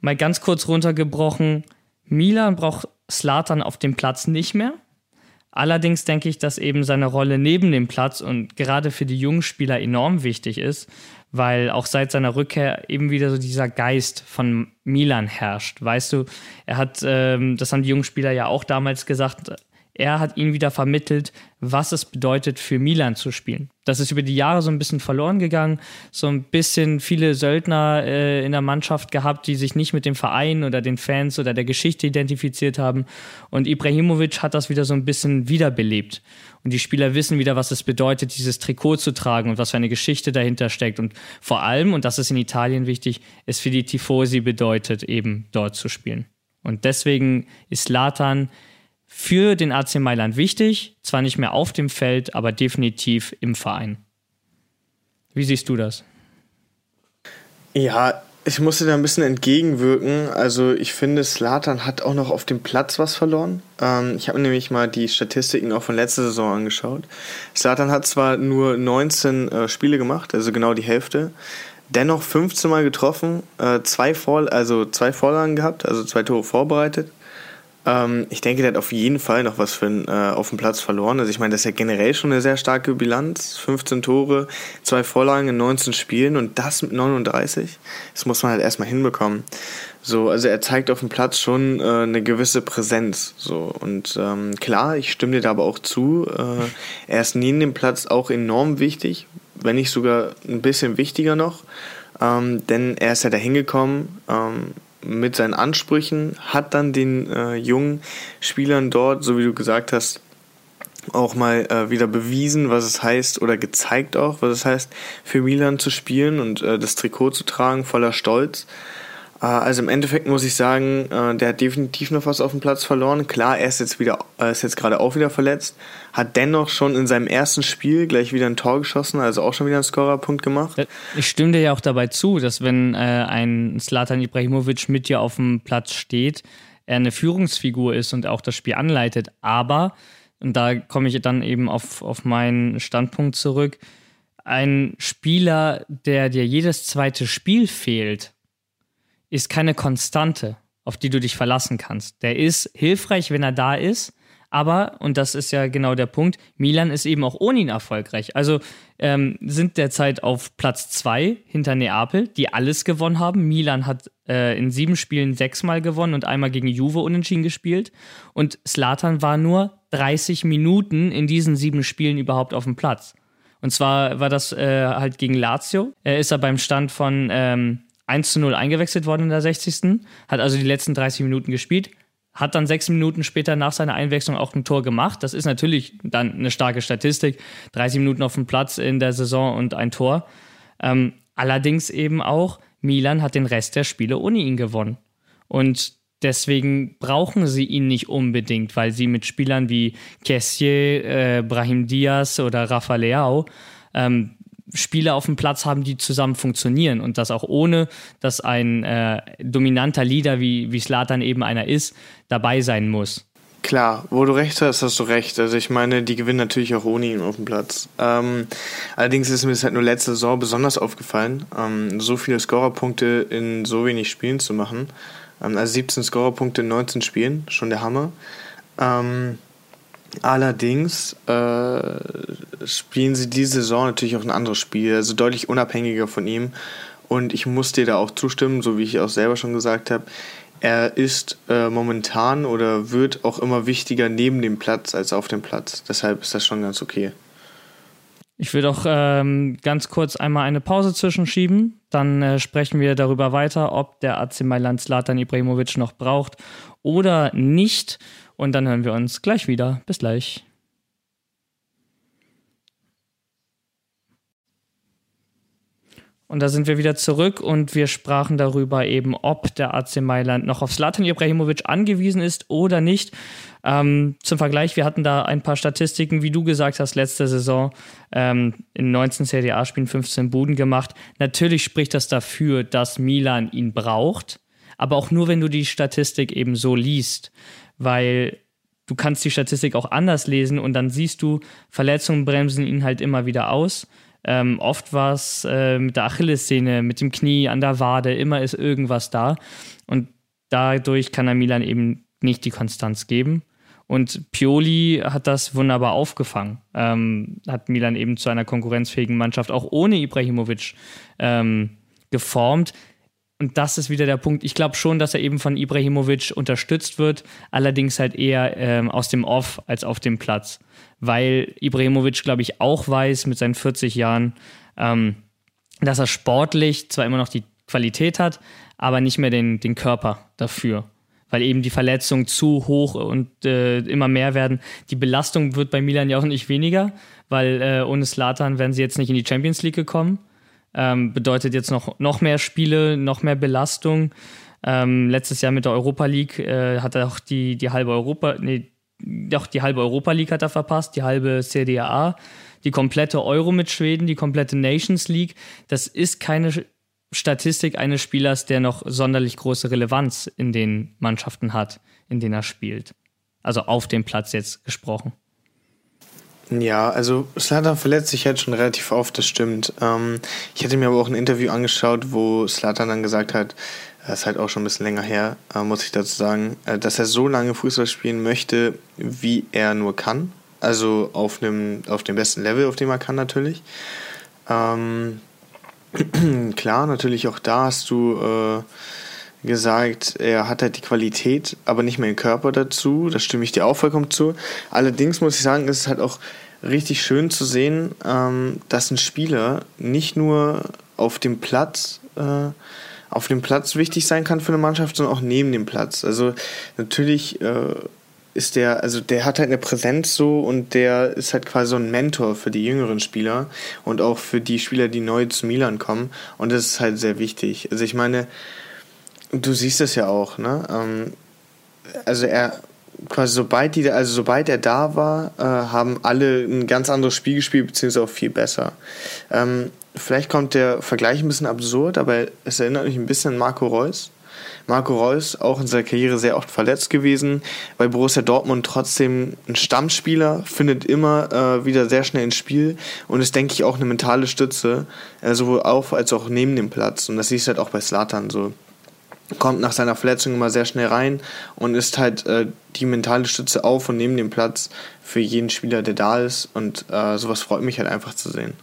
Speaker 2: mal ganz kurz runtergebrochen, Milan braucht Slatan auf dem Platz nicht mehr. Allerdings denke ich, dass eben seine Rolle neben dem Platz und gerade für die jungen Spieler enorm wichtig ist, weil auch seit seiner Rückkehr eben wieder so dieser Geist von Milan herrscht. Weißt du, er hat, ähm, das haben die jungen Spieler ja auch damals gesagt, er hat ihnen wieder vermittelt, was es bedeutet, für Milan zu spielen. Das ist über die Jahre so ein bisschen verloren gegangen, so ein bisschen viele Söldner äh, in der Mannschaft gehabt, die sich nicht mit dem Verein oder den Fans oder der Geschichte identifiziert haben. Und Ibrahimovic hat das wieder so ein bisschen wiederbelebt. Und die Spieler wissen wieder, was es bedeutet, dieses Trikot zu tragen und was für eine Geschichte dahinter steckt. Und vor allem, und das ist in Italien wichtig, es für die Tifosi bedeutet, eben dort zu spielen. Und deswegen ist Latan für den AC Mailand wichtig, zwar nicht mehr auf dem Feld, aber definitiv im Verein. Wie siehst du das?
Speaker 3: Ja, ich musste da ein bisschen entgegenwirken. Also ich finde, Slatan hat auch noch auf dem Platz was verloren. Ähm, ich habe nämlich mal die Statistiken auch von letzter Saison angeschaut. Slatan hat zwar nur 19 äh, Spiele gemacht, also genau die Hälfte, dennoch 15 Mal getroffen, äh, zwei, Vor also zwei Vorlagen gehabt, also zwei Tore vorbereitet. Ähm, ich denke, der hat auf jeden Fall noch was für einen, äh, auf dem Platz verloren. Also ich meine, das ist ja generell schon eine sehr starke Bilanz. 15 Tore, zwei Vorlagen in 19 Spielen und das mit 39. Das muss man halt erstmal hinbekommen. So, also er zeigt auf dem Platz schon äh, eine gewisse Präsenz. So und ähm, klar, ich stimme dir da aber auch zu. Äh, er ist neben dem Platz auch enorm wichtig, wenn nicht sogar ein bisschen wichtiger noch. Ähm, denn er ist ja da hingekommen, ähm, mit seinen Ansprüchen, hat dann den äh, jungen Spielern dort, so wie du gesagt hast, auch mal äh, wieder bewiesen, was es heißt oder gezeigt auch, was es heißt, für Milan zu spielen und äh, das Trikot zu tragen, voller Stolz. Äh, also im Endeffekt muss ich sagen, äh, der hat definitiv noch was auf dem Platz verloren. Klar, er ist jetzt wieder, er ist jetzt gerade auch wieder verletzt, hat dennoch schon in seinem ersten Spiel gleich wieder ein Tor geschossen, also auch schon wieder einen Scorerpunkt gemacht.
Speaker 2: Ich stimme dir ja auch dabei zu, dass wenn äh, ein Slatan Ibrahimovic mit dir auf dem Platz steht, er eine Führungsfigur ist und auch das Spiel anleitet. Aber, und da komme ich dann eben auf, auf meinen Standpunkt zurück, ein Spieler, der dir jedes zweite Spiel fehlt, ist keine Konstante, auf die du dich verlassen kannst. Der ist hilfreich, wenn er da ist, aber, und das ist ja genau der Punkt, Milan ist eben auch ohne ihn erfolgreich. Also ähm, sind derzeit auf Platz zwei hinter Neapel, die alles gewonnen haben. Milan hat äh, in sieben Spielen sechsmal gewonnen und einmal gegen Juve unentschieden gespielt. Und Slatan war nur 30 Minuten in diesen sieben Spielen überhaupt auf dem Platz. Und zwar war das äh, halt gegen Lazio. Er ist er beim Stand von ähm, 1 zu 0 eingewechselt worden in der 60. Hat also die letzten 30 Minuten gespielt. Hat dann sechs Minuten später nach seiner Einwechslung auch ein Tor gemacht. Das ist natürlich dann eine starke Statistik. 30 Minuten auf dem Platz in der Saison und ein Tor. Ähm, allerdings eben auch, Milan hat den Rest der Spiele ohne ihn gewonnen. Und deswegen brauchen sie ihn nicht unbedingt, weil sie mit Spielern wie Kessier, äh, Brahim Diaz oder Rafa Leao ähm, Spieler auf dem Platz haben, die zusammen funktionieren und das auch ohne, dass ein äh, dominanter Leader wie, wie Slatan eben einer ist, dabei sein muss.
Speaker 3: Klar, wo du recht hast, hast du recht. Also ich meine, die gewinnen natürlich auch ohne ihn auf dem Platz. Ähm, allerdings ist mir das halt nur letzte Saison besonders aufgefallen, ähm, so viele Scorerpunkte in so wenig Spielen zu machen. Ähm, also 17 Scorerpunkte in 19 Spielen, schon der Hammer. Ähm, Allerdings äh, spielen sie diese Saison natürlich auch ein anderes Spiel, also deutlich unabhängiger von ihm. Und ich muss dir da auch zustimmen, so wie ich auch selber schon gesagt habe. Er ist äh, momentan oder wird auch immer wichtiger neben dem Platz als auf dem Platz. Deshalb ist das schon ganz okay.
Speaker 2: Ich würde auch ähm, ganz kurz einmal eine Pause zwischenschieben. Dann äh, sprechen wir darüber weiter, ob der AC Mailand Zlatan Ibrahimovic noch braucht oder nicht. Und dann hören wir uns gleich wieder. Bis gleich. Und da sind wir wieder zurück und wir sprachen darüber eben, ob der AC Mailand noch auf Slatan Ibrahimovic angewiesen ist oder nicht. Ähm, zum Vergleich, wir hatten da ein paar Statistiken, wie du gesagt hast, letzte Saison ähm, in 19 CDA-Spielen 15 Buden gemacht. Natürlich spricht das dafür, dass Milan ihn braucht, aber auch nur, wenn du die Statistik eben so liest weil du kannst die Statistik auch anders lesen und dann siehst du, Verletzungen bremsen ihn halt immer wieder aus. Ähm, oft war es äh, mit der Achillessehne, mit dem Knie, an der Wade, immer ist irgendwas da. Und dadurch kann er Milan eben nicht die Konstanz geben. Und Pioli hat das wunderbar aufgefangen. Ähm, hat Milan eben zu einer konkurrenzfähigen Mannschaft auch ohne Ibrahimovic ähm, geformt. Und das ist wieder der Punkt. Ich glaube schon, dass er eben von Ibrahimovic unterstützt wird, allerdings halt eher ähm, aus dem Off als auf dem Platz. Weil Ibrahimovic, glaube ich, auch weiß mit seinen 40 Jahren, ähm, dass er sportlich zwar immer noch die Qualität hat, aber nicht mehr den, den Körper dafür. Weil eben die Verletzungen zu hoch und äh, immer mehr werden. Die Belastung wird bei Milan ja auch nicht weniger, weil äh, ohne Slatan wären sie jetzt nicht in die Champions League gekommen. Ähm, bedeutet jetzt noch, noch mehr Spiele, noch mehr Belastung. Ähm, letztes Jahr mit der Europa League äh, hat er auch die, die halbe Europa, nee, doch die halbe Europa League hat er verpasst, die halbe CDA, die komplette Euro mit Schweden, die komplette Nations League. Das ist keine Statistik eines Spielers, der noch sonderlich große Relevanz in den Mannschaften hat, in denen er spielt. Also auf dem Platz jetzt gesprochen.
Speaker 3: Ja, also Slatan verletzt sich halt schon relativ oft, das stimmt. Ähm, ich hatte mir aber auch ein Interview angeschaut, wo Slatan dann gesagt hat, das ist halt auch schon ein bisschen länger her, äh, muss ich dazu sagen, äh, dass er so lange Fußball spielen möchte, wie er nur kann. Also auf, einem, auf dem besten Level, auf dem er kann natürlich. Ähm, klar, natürlich auch da hast du äh, gesagt, er hat halt die Qualität, aber nicht mehr den Körper dazu. Da stimme ich dir auch vollkommen zu. Allerdings muss ich sagen, ist es halt auch richtig schön zu sehen, ähm, dass ein Spieler nicht nur auf dem Platz äh, auf dem Platz wichtig sein kann für eine Mannschaft, sondern auch neben dem Platz. Also natürlich äh, ist der, also der hat halt eine Präsenz so und der ist halt quasi so ein Mentor für die jüngeren Spieler und auch für die Spieler, die neu zu Milan kommen. Und das ist halt sehr wichtig. Also ich meine, du siehst es ja auch, ne? Ähm, also er quasi sobald die, also sobald er da war, äh, haben alle ein ganz anderes Spiel gespielt, beziehungsweise auch viel besser. Ähm, vielleicht kommt der Vergleich ein bisschen absurd, aber es erinnert mich ein bisschen an Marco Reus. Marco Reus auch in seiner Karriere sehr oft verletzt gewesen, bei Borussia Dortmund trotzdem ein Stammspieler, findet immer äh, wieder sehr schnell ins Spiel und ist, denke ich, auch eine mentale Stütze, äh, sowohl auf als auch neben dem Platz. Und das siehst du halt auch bei Slatan so. Kommt nach seiner Verletzung immer sehr schnell rein und ist halt äh, die mentale Stütze auf und neben dem Platz für jeden Spieler, der da ist. Und äh, sowas freut mich halt einfach zu sehen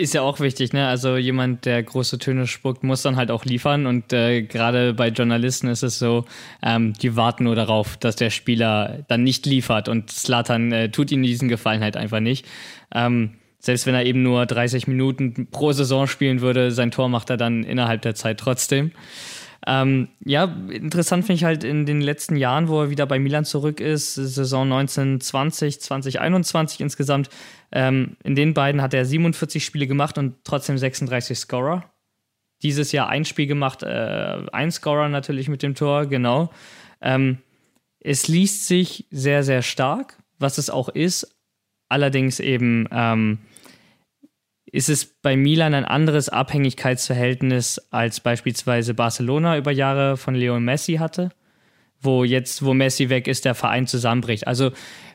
Speaker 2: ist ja auch wichtig, ne? Also jemand, der große Töne spuckt, muss dann halt auch liefern. Und äh, gerade bei Journalisten ist es so, ähm, die warten nur darauf, dass der Spieler dann nicht liefert. Und Slatan äh, tut ihnen diesen Gefallen halt einfach nicht. Ähm, selbst wenn er eben nur 30 Minuten pro Saison spielen würde, sein Tor macht er dann innerhalb der Zeit trotzdem. Ähm, ja, interessant finde ich halt in den letzten Jahren, wo er wieder bei Milan zurück ist, Saison 1920, 2021 insgesamt, ähm, in den beiden hat er 47 Spiele gemacht und trotzdem 36 Scorer. Dieses Jahr ein Spiel gemacht, äh, ein Scorer natürlich mit dem Tor, genau. Ähm, es liest sich sehr, sehr stark, was es auch ist. Allerdings eben ähm, ist es bei Milan ein anderes Abhängigkeitsverhältnis als beispielsweise Barcelona über Jahre von Leo Messi hatte, wo jetzt, wo Messi weg ist, der Verein zusammenbricht. Also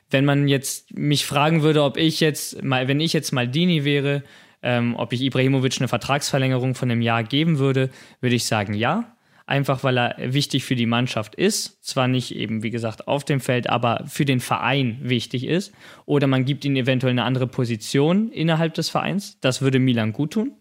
Speaker 2: wenn man jetzt mich fragen würde, ob ich jetzt mal, wenn ich jetzt Maldini wäre, ähm, ob ich Ibrahimovic eine Vertragsverlängerung von einem Jahr geben würde, würde ich sagen ja. Einfach weil er wichtig für die Mannschaft ist. Zwar nicht eben, wie gesagt, auf dem Feld, aber für den Verein wichtig ist. Oder man gibt ihm eventuell eine andere Position innerhalb des Vereins. Das würde Milan gut tun.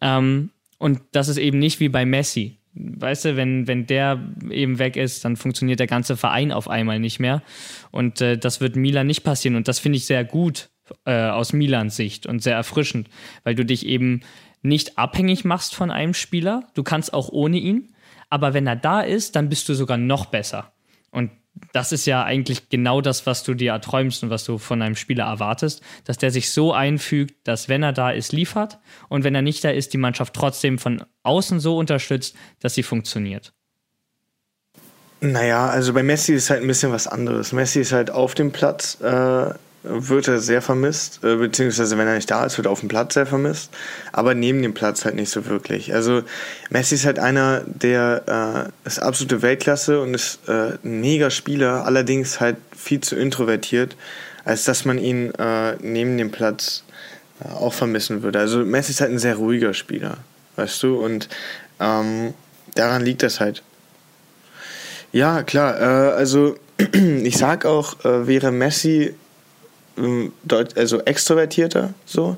Speaker 2: Ähm, und das ist eben nicht wie bei Messi weißt du, wenn, wenn der eben weg ist, dann funktioniert der ganze Verein auf einmal nicht mehr. Und äh, das wird Milan nicht passieren. Und das finde ich sehr gut äh, aus Milans Sicht und sehr erfrischend, weil du dich eben nicht abhängig machst von einem Spieler. Du kannst auch ohne ihn. Aber wenn er da ist, dann bist du sogar noch besser. Und das ist ja eigentlich genau das, was du dir erträumst und was du von einem Spieler erwartest, dass der sich so einfügt, dass wenn er da ist, liefert und wenn er nicht da ist, die Mannschaft trotzdem von außen so unterstützt, dass sie funktioniert.
Speaker 3: Naja, also bei Messi ist halt ein bisschen was anderes. Messi ist halt auf dem Platz äh, wird er sehr vermisst, äh, beziehungsweise wenn er nicht da ist, wird er auf dem Platz sehr vermisst, aber neben dem Platz halt nicht so wirklich. Also Messi ist halt einer, der äh, ist absolute Weltklasse und ist äh, ein mega Spieler, allerdings halt viel zu introvertiert, als dass man ihn äh, neben dem Platz äh, auch vermissen würde. Also Messi ist halt ein sehr ruhiger Spieler, weißt du, und ähm, daran liegt das halt. Ja, klar, also ich sag auch, wäre Messi also extrovertierter so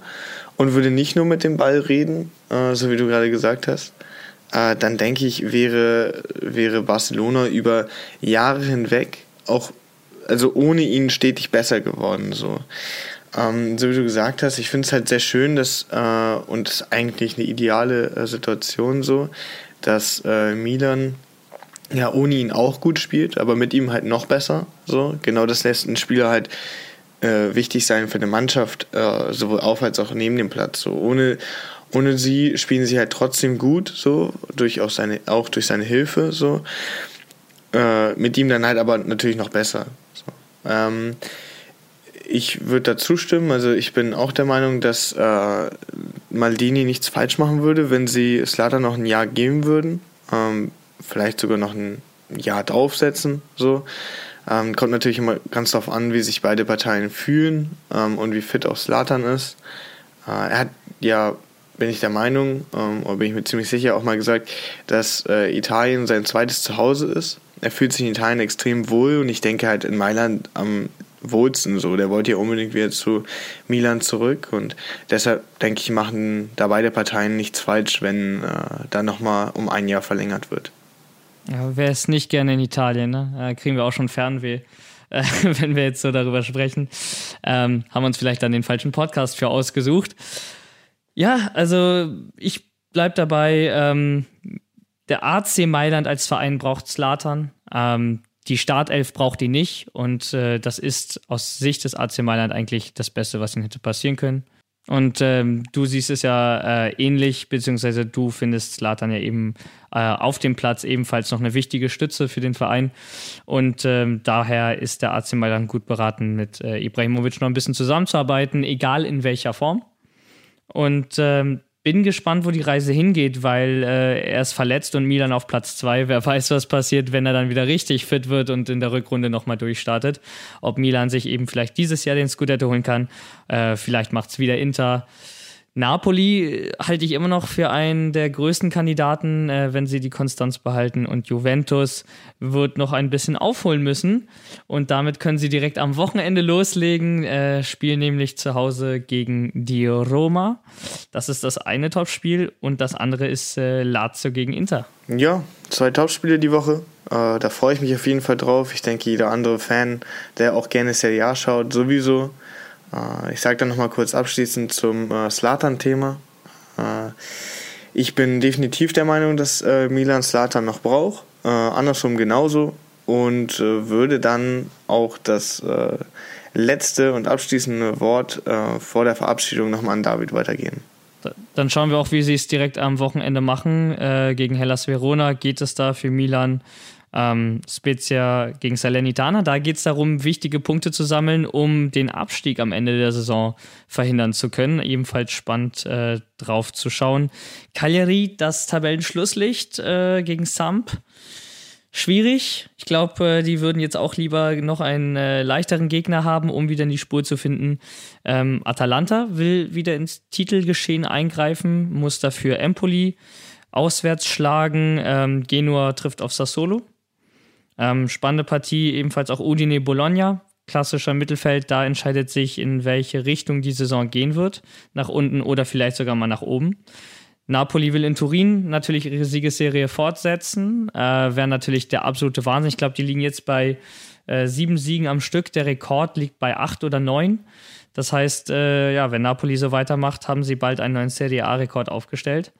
Speaker 3: und würde nicht nur mit dem Ball reden, äh, so wie du gerade gesagt hast, äh, dann denke ich, wäre, wäre Barcelona über Jahre hinweg auch, also ohne ihn stetig besser geworden. So. Ähm, so wie du gesagt hast, ich finde es halt sehr schön, dass, äh, und es ist eigentlich eine ideale Situation so, dass Milan ja ohne ihn auch gut spielt, aber mit ihm halt noch besser. So. Genau das lässt ein Spieler halt äh, wichtig sein für eine Mannschaft, äh, sowohl auf als auch neben dem Platz. So ohne, ohne sie spielen sie halt trotzdem gut, so durch auch seine, auch durch seine Hilfe, so. Äh, mit ihm dann halt aber natürlich noch besser. So. Ähm, ich würde dazu stimmen. Also ich bin auch der Meinung, dass äh, Maldini nichts falsch machen würde, wenn sie Slatan noch ein Jahr geben würden. Ähm, vielleicht sogar noch ein Jahr draufsetzen. So. Ähm, kommt natürlich immer ganz darauf an, wie sich beide Parteien fühlen ähm, und wie fit auch Slatan ist. Äh, er hat ja, bin ich der Meinung, ähm, oder bin ich mir ziemlich sicher auch mal gesagt, dass äh, Italien sein zweites Zuhause ist. Er fühlt sich in Italien extrem wohl und ich denke halt in Mailand am wohlsten so. Der wollte ja unbedingt wieder zu Milan zurück und deshalb denke ich, machen da beide Parteien nichts falsch, wenn äh, da nochmal um ein Jahr verlängert wird.
Speaker 2: Ja, wer ist nicht gerne in Italien, ne? Da kriegen wir auch schon Fernweh, äh, wenn wir jetzt so darüber sprechen. Ähm, haben uns vielleicht dann den falschen Podcast für ausgesucht. Ja, also ich bleib dabei. Ähm, der AC Mailand als Verein braucht Slatan. Ähm, die Startelf braucht die nicht und äh, das ist aus Sicht des AC Mailand eigentlich das Beste, was ihnen hätte passieren können. Und ähm, du siehst es ja äh, ähnlich, beziehungsweise du findest Slatan ja eben äh, auf dem Platz ebenfalls noch eine wichtige Stütze für den Verein. Und ähm, daher ist der AC Mailand gut beraten, mit äh, Ibrahimovic noch ein bisschen zusammenzuarbeiten, egal in welcher Form. Und ähm, bin gespannt, wo die Reise hingeht, weil äh, er ist verletzt und Milan auf Platz zwei. Wer weiß, was passiert, wenn er dann wieder richtig fit wird und in der Rückrunde nochmal durchstartet. Ob Milan sich eben vielleicht dieses Jahr den Scudetto holen kann. Äh, vielleicht macht es wieder Inter. Napoli halte ich immer noch für einen der größten Kandidaten, äh, wenn sie die Konstanz behalten. Und Juventus wird noch ein bisschen aufholen müssen. Und damit können sie direkt am Wochenende loslegen. Äh, spielen nämlich zu Hause gegen die Roma. Das ist das eine Topspiel. Und das andere ist äh, Lazio gegen Inter.
Speaker 3: Ja, zwei Topspiele die Woche. Äh, da freue ich mich auf jeden Fall drauf. Ich denke, jeder andere Fan, der auch gerne Serie A schaut, sowieso. Äh, ich sage dann nochmal kurz abschließend zum äh, Slatan-Thema. Äh, ich bin definitiv der Meinung, dass Milan Slatan noch braucht. andersrum genauso. Und würde dann auch das letzte und abschließende Wort vor der Verabschiedung nochmal an David weitergehen.
Speaker 2: Dann schauen wir auch, wie sie es direkt am Wochenende machen. gegen Hellas Verona geht es da für Milan ähm, Spezia gegen Salernitana. Da geht es darum, wichtige Punkte zu sammeln, um den Abstieg am Ende der Saison verhindern zu können. Ebenfalls spannend äh, drauf zu schauen. Cagliari, das Tabellenschlusslicht äh, gegen Samp. Schwierig. Ich glaube, äh, die würden jetzt auch lieber noch einen äh, leichteren Gegner haben, um wieder in die Spur zu finden. Ähm, Atalanta will wieder ins Titelgeschehen eingreifen, muss dafür Empoli auswärts schlagen. Ähm, Genua trifft auf Sassolo. Ähm, spannende Partie, ebenfalls auch Udine Bologna, klassischer Mittelfeld. Da entscheidet sich, in welche Richtung die Saison gehen wird. Nach unten oder vielleicht sogar mal nach oben. Napoli will in Turin natürlich ihre Siegesserie fortsetzen. Äh, Wäre natürlich der absolute Wahnsinn. Ich glaube, die liegen jetzt bei äh, sieben Siegen am Stück. Der Rekord liegt bei acht oder neun. Das heißt, äh, ja, wenn Napoli so weitermacht, haben sie bald einen neuen Serie A-Rekord aufgestellt.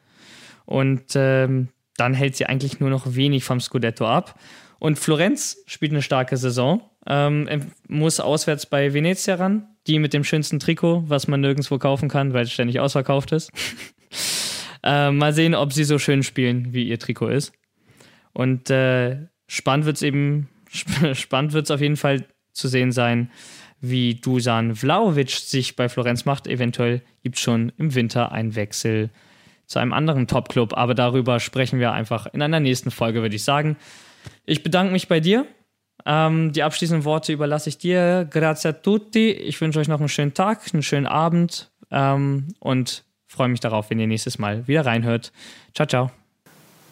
Speaker 2: Und ähm, dann hält sie eigentlich nur noch wenig vom Scudetto ab. Und Florenz spielt eine starke Saison, ähm, muss auswärts bei Venezia ran, die mit dem schönsten Trikot, was man nirgendwo kaufen kann, weil es ständig ausverkauft ist. äh, mal sehen, ob sie so schön spielen, wie ihr Trikot ist. Und äh, spannend wird es eben, spannend wird es auf jeden Fall zu sehen sein, wie Dusan Vlaovic sich bei Florenz macht. Eventuell gibt es schon im Winter einen Wechsel zu einem anderen Top-Club, aber darüber sprechen wir einfach in einer nächsten Folge, würde ich sagen. Ich bedanke mich bei dir. Ähm, die abschließenden Worte überlasse ich dir. Grazie a tutti. Ich wünsche euch noch einen schönen Tag, einen schönen Abend ähm, und freue mich darauf, wenn ihr nächstes Mal wieder reinhört. Ciao, ciao.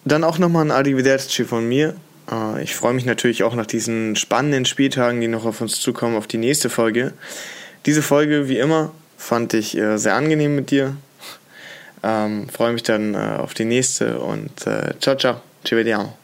Speaker 3: Dann auch nochmal ein Arrivederci von mir. Äh, ich freue mich natürlich auch nach diesen spannenden Spieltagen, die noch auf uns zukommen, auf die nächste Folge. Diese Folge, wie immer, fand ich äh, sehr angenehm mit dir. Ähm, freue mich dann äh, auf die nächste und ciao, ciao. Ci vediamo.